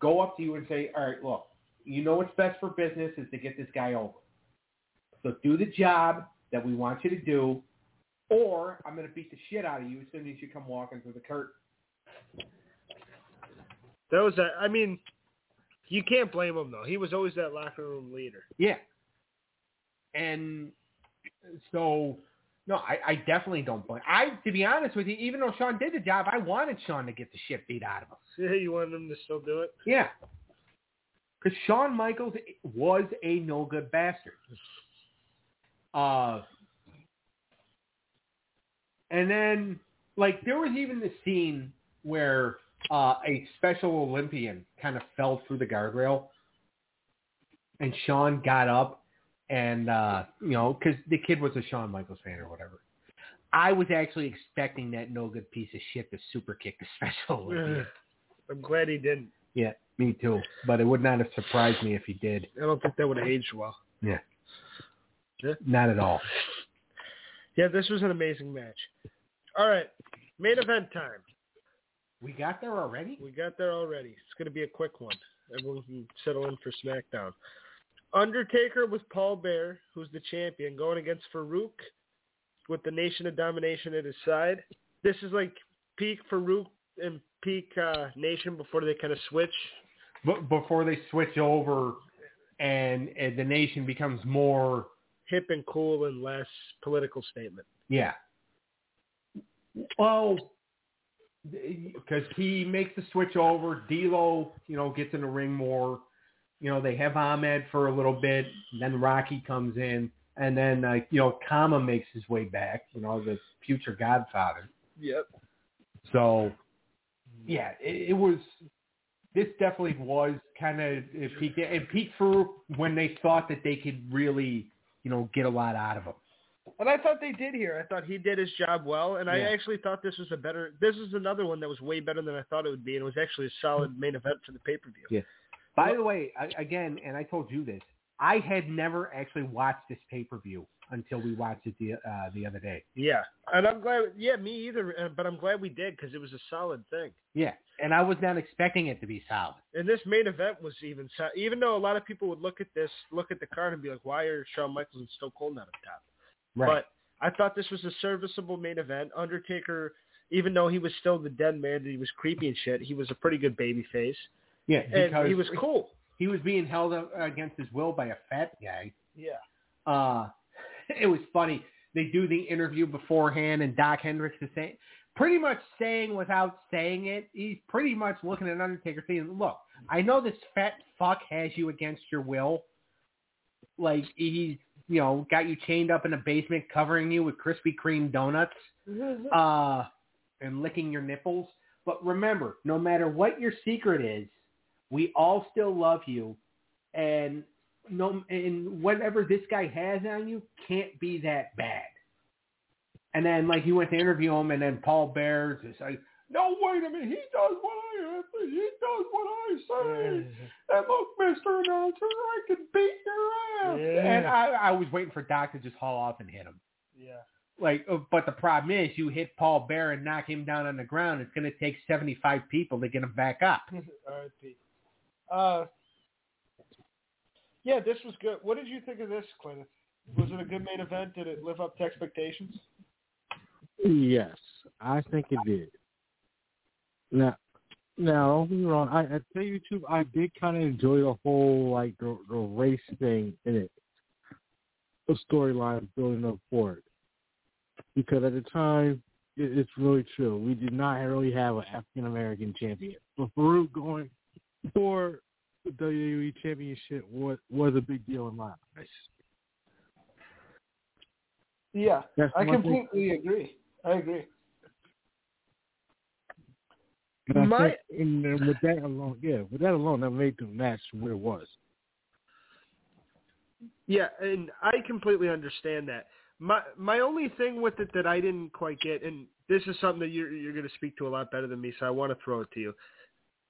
go up to you and say, "All right, look, you know what's best for business is to get this guy over. So do the job that we want you to do, or I'm going to beat the shit out of you as soon as you come walking through the curtain." that was a, I mean, you can't blame him though. He was always that locker room leader. Yeah. And so No, I, I definitely don't blame. I, to be honest with you, even though Shawn did the job, I wanted Shawn to get the shit beat out of him. Yeah, [LAUGHS] you wanted him to still do it? Yeah, because Shawn Michaels was a no good bastard. Uh, and then like there was even the scene where uh, a Special Olympian kind of fell through the guardrail, and Shawn got up and uh, you know because the kid was a Shawn Michaels fan or whatever. I was actually expecting that no good piece of shit to super kick the [LAUGHS] Special. [LAUGHS] I'm glad he didn't. yeah, me too. But it would not have surprised me if he did. I don't think that would have aged well. Yeah. Not at all. [LAUGHS] Yeah, this was an amazing match. All right, main event time. We got there already. We got there already. It's going to be a quick one. Everyone can settle in for SmackDown. Undertaker with Paul Bear, who's the champion, going against Faarooq with the Nation of Domination at his side. This is like peak Faarooq and peak uh, Nation before they kind of switch. B- before they switch over, and, and the nation becomes more Hip and cool and less political statement. Yeah. Well, because he makes the switch over. D'Lo, you know, gets in the ring more. You know, they have Ahmed for a little bit. Then Rocky comes in, and then uh, you know, Kama makes his way back. You know, the future Godfather. Yep. So, yeah, it, it was. This definitely was kind of peak and peak for when they thought that they could really, you know, get a lot out of him. And I thought they did here. I thought he did his job well, and I actually thought this was a better. This is another one that was way better than I thought it would be, and it was actually a solid main event for the pay per view. Yeah. By the way, I, again, and I told you this, I had never actually watched this pay per view until we watched it the uh, the other day. Yeah, and I'm glad. Yeah, me either. uh, But I'm glad we did because it was a solid thing. Yeah, and I was not expecting it to be solid. And this main event was even so- even though a lot of people would look at this, look at the card and be like, "Why are Shawn Michaels and Stone Cold not up top?" But I thought this was a serviceable main event. Undertaker, even though he was still the dead man, and he was creepy and shit. He was a pretty good baby face, yeah, and he was cool. He was being held up against his will by a fat guy. Yeah. Uh, [LAUGHS] it was funny. They do the interview beforehand, and Dok Hendrix is saying, pretty much saying without saying it. He's pretty much looking at Undertaker saying, "Look, I know this fat fuck has you against your will. Like he's, you know, got you chained up in a basement, covering you with Krispy Kreme donuts, uh, and licking your nipples. But remember, no matter what your secret is, we all still love you, and no, and whatever this guy has on you can't be that bad. And then, like, you went to interview him, and then Paul Bears is like, "No, wait a minute, he does what I have, he does what I say." And look, Mister Announcer, I can beat your ass. Yeah. And I, I was waiting for Dok to just haul off and hit him. Yeah. Like, uh, but the problem is, you hit Paul Bear and knock him down on the ground. It's going to take seventy-five people to get him back up. [LAUGHS] R.I.P. Uh, yeah, this was good. What did you think of this, Clinton? Was it a good main event? Did it live up to expectations? Yes, I think it did. Now, now don't get me wrong. I, I tell you I did kind of enjoy the whole like the, the race thing in it, the storyline building up for it, because at the time it, it's really true. We did not really have an African American champion, but Faarooq going for the WWE Championship was was a big deal in my eyes. Yeah, That's I one thing- completely agree. I agree. And My- think and then with that alone, yeah, with that alone, that made the match where it was. Yeah, and I completely understand that. My my only thing with it that I didn't quite get, and this is something that you're you're going to speak to a lot better than me, so I want to throw it to you.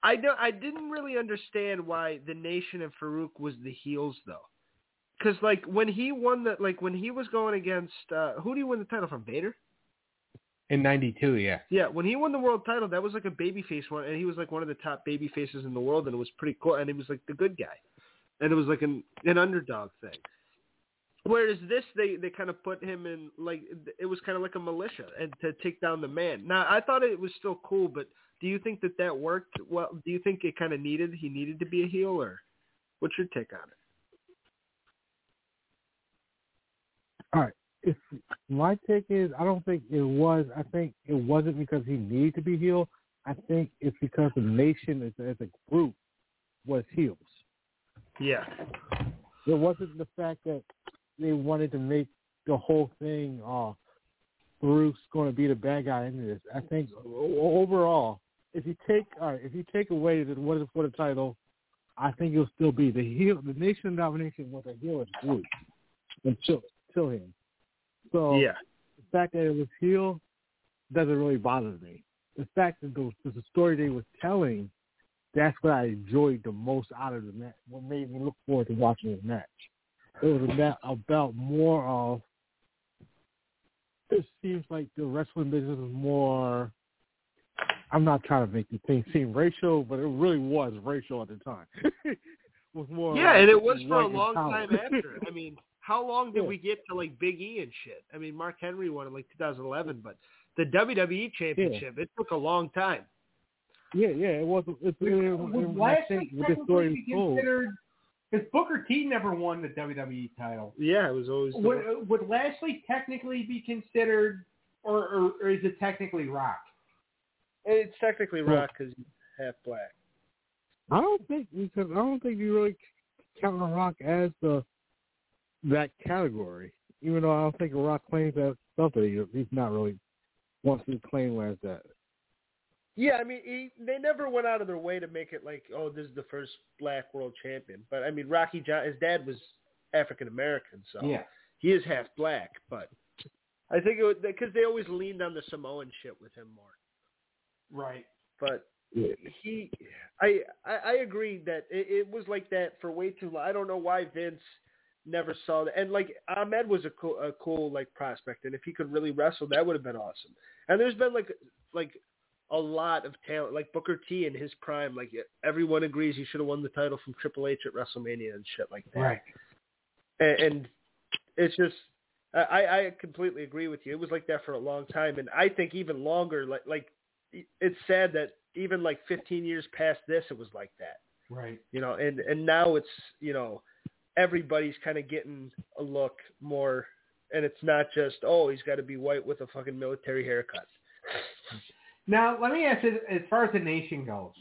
I don't, I didn't really understand why the Nation and Faarooq was the heels though, because like when he won the like when he was going against uh who do you win the title from Vader? In '92, yeah. Yeah, when he won the world title, that was like a babyface one, and he was like one of the top baby faces in the world, and it was pretty cool. And he was like the good guy, and it was like an an underdog thing. Whereas this, they they kind of put him in like it was kind of like a militia and to take down the man. Now I thought it was still cool, but do you think that that worked? Well, do you think it kind of needed he needed to be a heel, or what's your take on it? If my take is, I don't think it was. I think it wasn't because he needed to be healed. I think it's because the nation as, as a group was heels. Yeah. It wasn't the fact that they wanted to make the whole thing uh Faarooq's going to be the bad guy in this. I think overall, if you take all right, if you take away the what is for the title, I think it'll still be the heel. The nation domination was a heel as a group until until him. So Yeah. the fact that it was heel doesn't really bother me. The fact that the, the story they was telling, that's what I enjoyed the most out of the match. What made me look forward to watching the match. It was about, about more of. It seems like the wrestling business is more. I'm not trying to make the thing seem racial, but it really was racial at the time. [LAUGHS] was more. Yeah, like and it was for a long time after. I mean, how long did Yeah. we get to like Big E and shit? I mean, Mark Henry won in like 2011, but the WWE Championship it took a long time. Yeah, yeah, it was. It, it, it, Would it, Lashley think with the story technically be was considered? Because Booker T never won the WWE title. Yeah, it was always. The, Would, would Lashley technically be considered, or, or, or is it technically Rock? it's technically Well- Rock because he's half black. I don't think because I don't think you really count Rock as the that category. Even though I don't think Rock claims that something, he, he's not really wants to claim as that. Yeah, I mean, he, they never went out of their way to make it like, oh, this is the first black world champion. But I mean, Rocky John, his dad was African American, so Yeah. he is half black. But I think it was because they always leaned on the Samoan shit with him more. Right. But Yeah. he, I, I, I agree that it, it was like that for way too long. I don't know why Vince never saw that. And like Ahmed was a cool, a cool like prospect, and if he could really wrestle, that would have been awesome. And there's been like, like a lot of talent, like Booker T in his prime. Like everyone agrees he should have won the title from Triple H at WrestleMania and shit like that. Right. And, and it's just. I, I completely agree with you. It was like that for a long time, and I think even longer. Like, like it's sad that even like 15 years past this, it was like that. Right. You know, and and now it's you know everybody's kind of getting a look more, and it's not just oh he's got to be white with a fucking military haircut. Now, let me ask you, as far as the nation goes,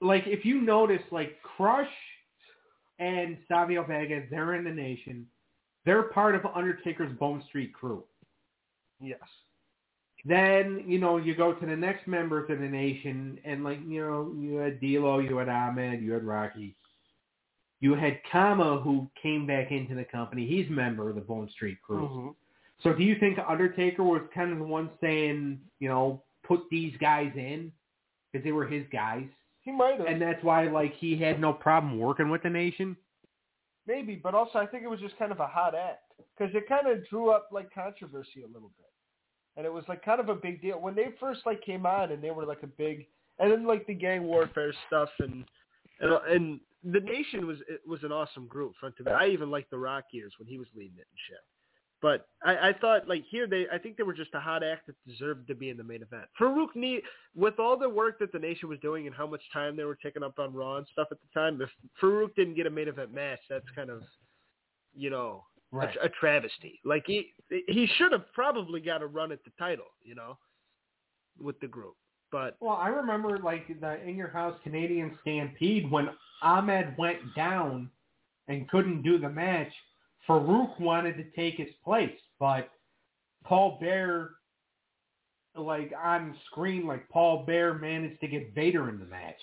like if you notice, like Crush and Savio Vega, they're in the nation. They're part of Undertaker's Bone Street crew. Yes. Then, you know, you go to the next members of the nation, and like, you know, you had D'Lo, you had Ahmed, you had Rocky. You had Kama, who came back into the company. He's a member of the Bone Street crew. Mm-hmm. So do you think Undertaker was kind of the one saying, you know, put these guys in because they were his guys, He might have. and that's why like he had no problem working with the nation? Maybe, but also I think it was just kind of a hot act because it kind of drew up like controversy a little bit, and it was like kind of a big deal when they first like came on and they were like a big, and then like the gang warfare stuff and and, and the nation was it was an awesome group front to back. I even liked the Rock years when he was leading it and shit. But I, I thought like here they I think they were just a hot act that deserved to be in the main event. Faarooq need with all the work that the nation was doing and how much time they were taking up on Raw and stuff at the time, if Faarooq didn't get a main event match, that's kind of you know Right. a, a travesty. Like he he should have probably got a run at the title, you know, with the group. But Well, I remember like the In Your House Canadian Stampede when Ahmed went down and couldn't do the match. Faarooq wanted to take his place, but Paul Bear, like on screen, like Paul Bear managed to get Vader in the match.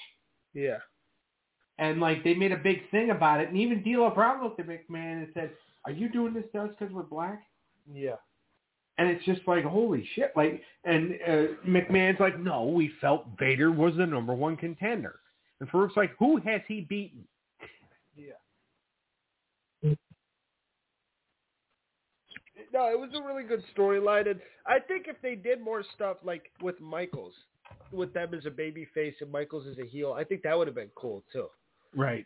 yeah, And like they made a big thing about it, and even D'Lo Brown looked at McMahon and said, "Are you doing this to us because we're black?" yeah. And it's just like, holy shit! Like, and uh, McMahon's like, "No, we felt Vader was the number one contender." And Faarooq's like, "Who has he beaten?" Yeah. No, it was a really good storyline, and I think if they did more stuff like with Michaels, with them as a baby face and Michaels as a heel, I think that would have been cool too. Right.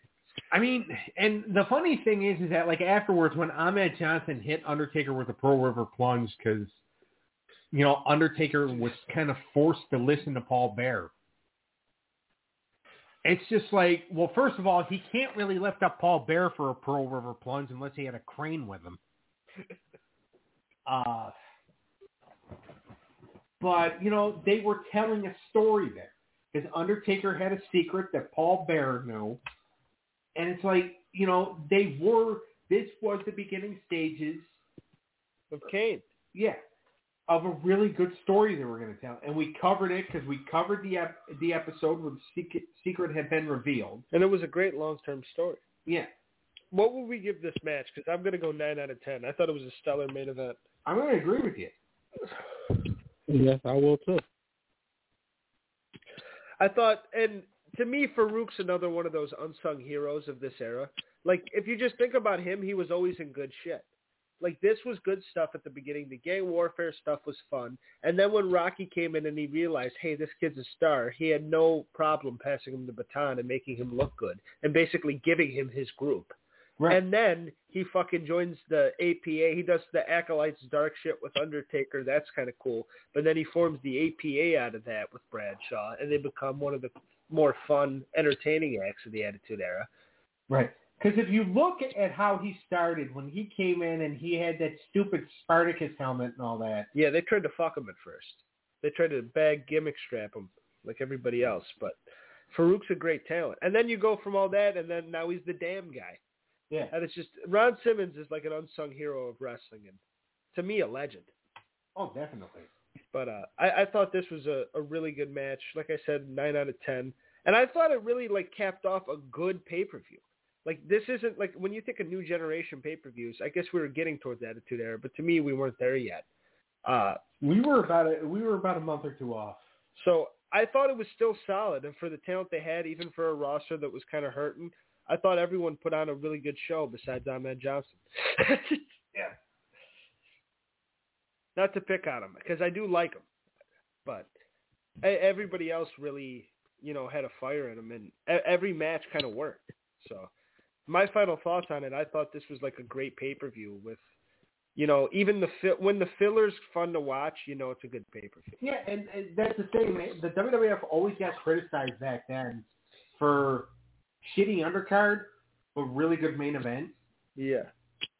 I mean, and the funny thing is, is that like afterwards, when Ahmed Johnson hit Undertaker with a Pearl River plunge, because you know Undertaker was kind of forced to listen to Paul Bear. It's just like, well, first of all, he can't really lift up Paul Bear for a Pearl River plunge unless he had a crane with him. Uh, but you know, they were telling a story there because Undertaker had a secret that Paul Bear knew, and it's like you know they were. This was the beginning stages, Of Kane. yeah, of a really good story they were going to tell, and we covered it because we covered the ep- the episode where the secret, secret had been revealed. And it was a great long-term story. Yeah, What would we give this match? Because I'm going to go 9 out of 10. I thought it was a stellar main event. I'm going to agree with you. Yes, I will too. I thought, and to me, Faarooq's another one of those unsung heroes of this era. Like, if you just think about him, he was always in good shit. Like, this was good stuff at the beginning. The gang warfare stuff was fun. And then when Rocky came in and he realized, hey, this kid's a star, he had no problem passing him the baton and making him look good and basically giving him his group. Right. And then he fucking joins the APA. He does the Acolytes dark shit with Undertaker. That's kind of cool. But then he forms the APA out of that with Bradshaw, and they become one of the more fun, entertaining acts of the Attitude Era. Right. Because if you look at how he started, when he came in and he had that stupid Spartacus helmet and all that, Yeah, they tried to fuck him at first. They tried to bag gimmick strap him like everybody else. But Faarooq's a great talent. And then you go from all that, and then now he's the damn guy. yeah, And it's just Ron Simmons is like an unsung hero of wrestling, and to me, a legend. oh, definitely. But uh, I, I thought this was a, a really good match. Like I said, nine out of ten. And I thought it really like capped off a good pay per view. Like this isn't like when you think of new generation pay per views. I guess we were getting towards Attitude Era, but to me, we weren't there yet. Uh, We were about a, we were about a month or two off. so I thought it was still solid, and for the talent they had, even for a roster that was kind of hurting, I thought everyone put on a really good show besides Ahmed Johnson. [LAUGHS] Yeah. Not to pick on him because I do like him, but everybody else really, you know, had a fire in them, and every match kind of worked. So, my final thoughts on it, I thought this was like a great pay per view with, you know, even the fi- when the filler's fun to watch, you know, it's a good pay per view. Yeah, and, and that's the thing. man. The WWF always got criticized back then for shitty undercard, but really good main event. Yeah.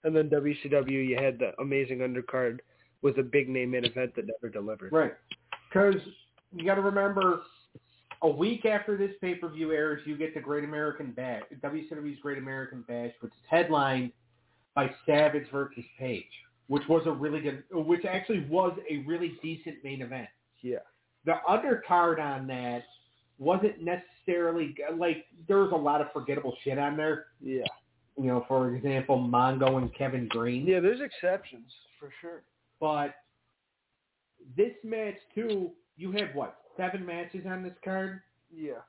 And then WCW, you had the amazing undercard with a big name main event that never delivered. Right. Because you got to remember, a week after this pay per view airs, you get the Great American Bash, WCW's Great American Bash, which is headlined by Savage versus Page, which was a really good, which actually was a really decent main event. Yeah. The undercard on that wasn't necessarily like there was a lot of forgettable shit on there. Yeah. You know, for example, Mongo and Kevin Greene. Yeah, there's exceptions for sure. But this match too, you had what seven matches on this card? Yeah.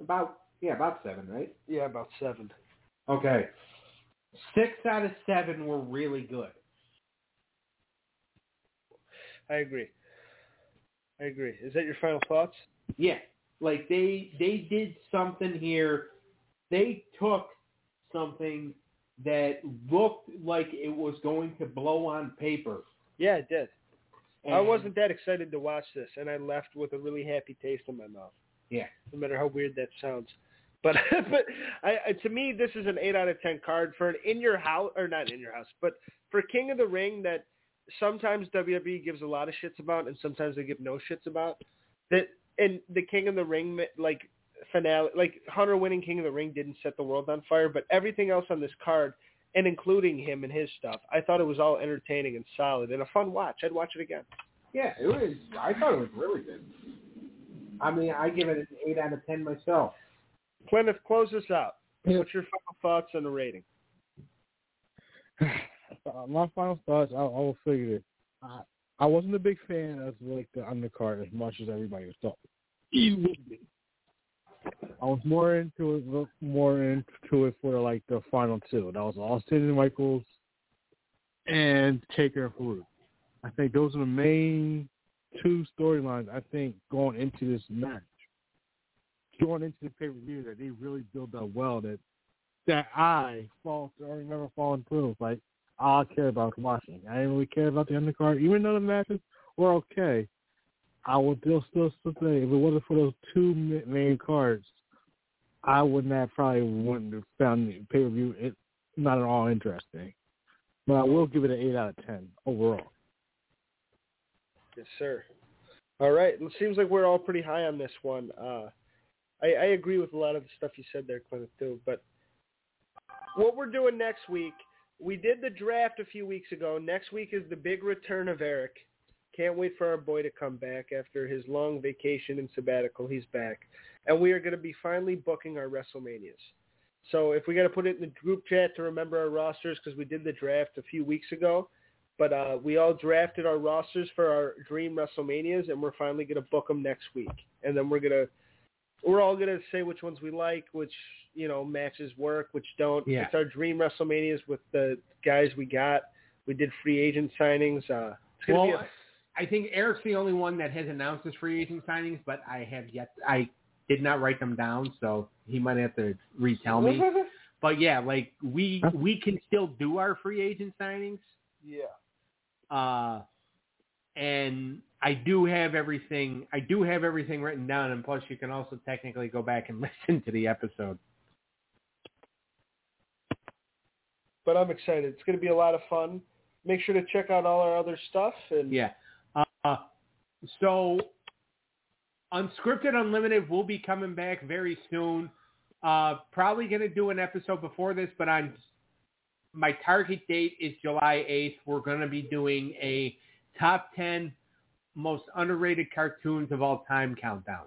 About yeah, about seven, right? Yeah, about seven. Okay. Six out of seven were really good. I agree. I agree. Is that your final thoughts? Yeah, like they they did something here. They took something that looked like it was going to blow on paper. Yeah, it did. I wasn't that excited to watch this, and I left with a really happy taste in my mouth. Yeah. No matter how weird that sounds. But [LAUGHS] but I, I, to me, this is an eight out of ten card for an in your house or not in your house, but for King of the Ring that sometimes WWE gives a lot of shits about, and sometimes they give no shits about. That and the King of the Ring like finale, like Hunter winning King of the Ring didn't set the world on fire, but everything else on this card, and including him and his stuff, I thought it was all entertaining and solid and a fun watch. I'd watch it again. Yeah, it was. I thought it was really good. I mean, I give it an eight out of ten myself. Plymouth, close this out. Yeah. What's your final thoughts on the rating? [SIGHS] Uh, my final thoughts, I, I will figure it. I, I wasn't a big fan of like the undercard as much as everybody was thought he would be. I was more into it, more into it for like the final two. That was Austin and Michaels and Taker and Faarooq. I think those are the main two storylines. I think going into this match, going into the pay per view, that they really built up well. That that I fall, I remember falling through. Like I care about watching. I didn't really care about the undercard, even though the matches were okay. I would still still still say if it wasn't for those two main cards, I would not probably wouldn't have found the pay per view not at all interesting. but I will give it an eight out of ten overall. Yes, sir. All right. It seems like we're all pretty high on this one. Uh, I, I agree with a lot of the stuff you said there, Clint, too. But what we're doing next week, we did the draft a few weeks ago. Next week is the big return of Eric. Can't wait for our boy to come back after his long vacation and sabbatical. He's back. And we are going to be finally booking our WrestleManias. So if we got to put it in the group chat to remember our rosters because we did the draft a few weeks ago, but uh, we all drafted our rosters for our dream WrestleManias, and we're finally going to book them next week. And then we're gonna we're all gonna say which ones we like, which you know matches work, which don't. Yeah. It's our dream WrestleManias with the guys we got. We did free agent signings. Uh, it's gonna Well, be a I think Eric's the only one that has announced his free agent signings, but I have yet. I did not write them down, so he might have to retell me. [LAUGHS] But yeah, like we we can still do our free agent signings. yeah. Uh, and I do have everything. I do have everything written down, and plus, you can also technically go back and [LAUGHS] listen to the episode. But I'm excited. It's going to be a lot of fun. Make sure to check out all our other stuff. And Yeah. Uh, so, Unscripted Unlimited will be coming back very soon. Uh, probably going to do an episode before this, but my target date is July 8th. We're going to be doing a top 10 most underrated cartoons of all time countdown.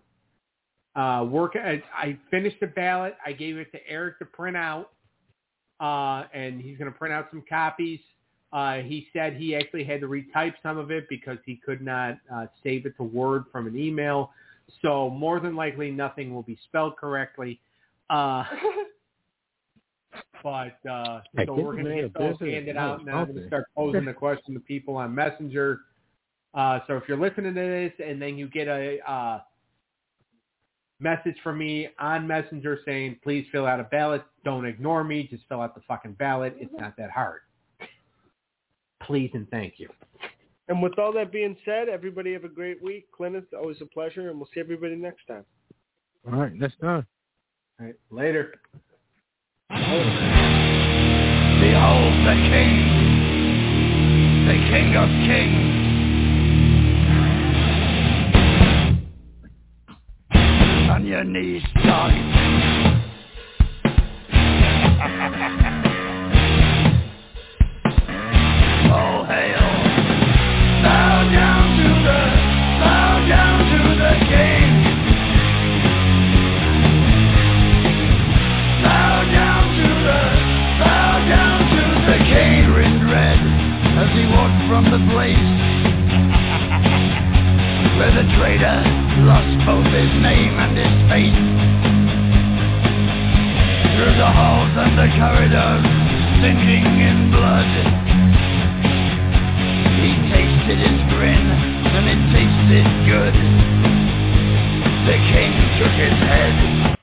Uh, work. I, I finished the ballot. I gave it to Eric to print out, uh, and he's going to print out some copies. Uh, he said he actually had to retype some of it because he could not uh, save it to Word from an email. So more than likely, nothing will be spelled correctly. Uh, [LAUGHS] but uh, Hey, so we're going to man get a those handed out, and I'm going to start posing the question to people on Messenger. Uh, so if you're listening to this and then you get a uh, message from me on Messenger saying, please fill out a ballot, don't ignore me, just fill out the fucking ballot. It's not that hard. Please and thank you. And with all that being said, everybody have a great week. Clint, it's always a pleasure, and we'll see everybody next time. All right, that's done. All right, later. Behold the King, the King of Kings. On your knees, dog. [LAUGHS] the place where the traitor lost both his name and his face. Through the halls and the corridors, sinking in blood. He tasted his grin, and it tasted good. The king shook his head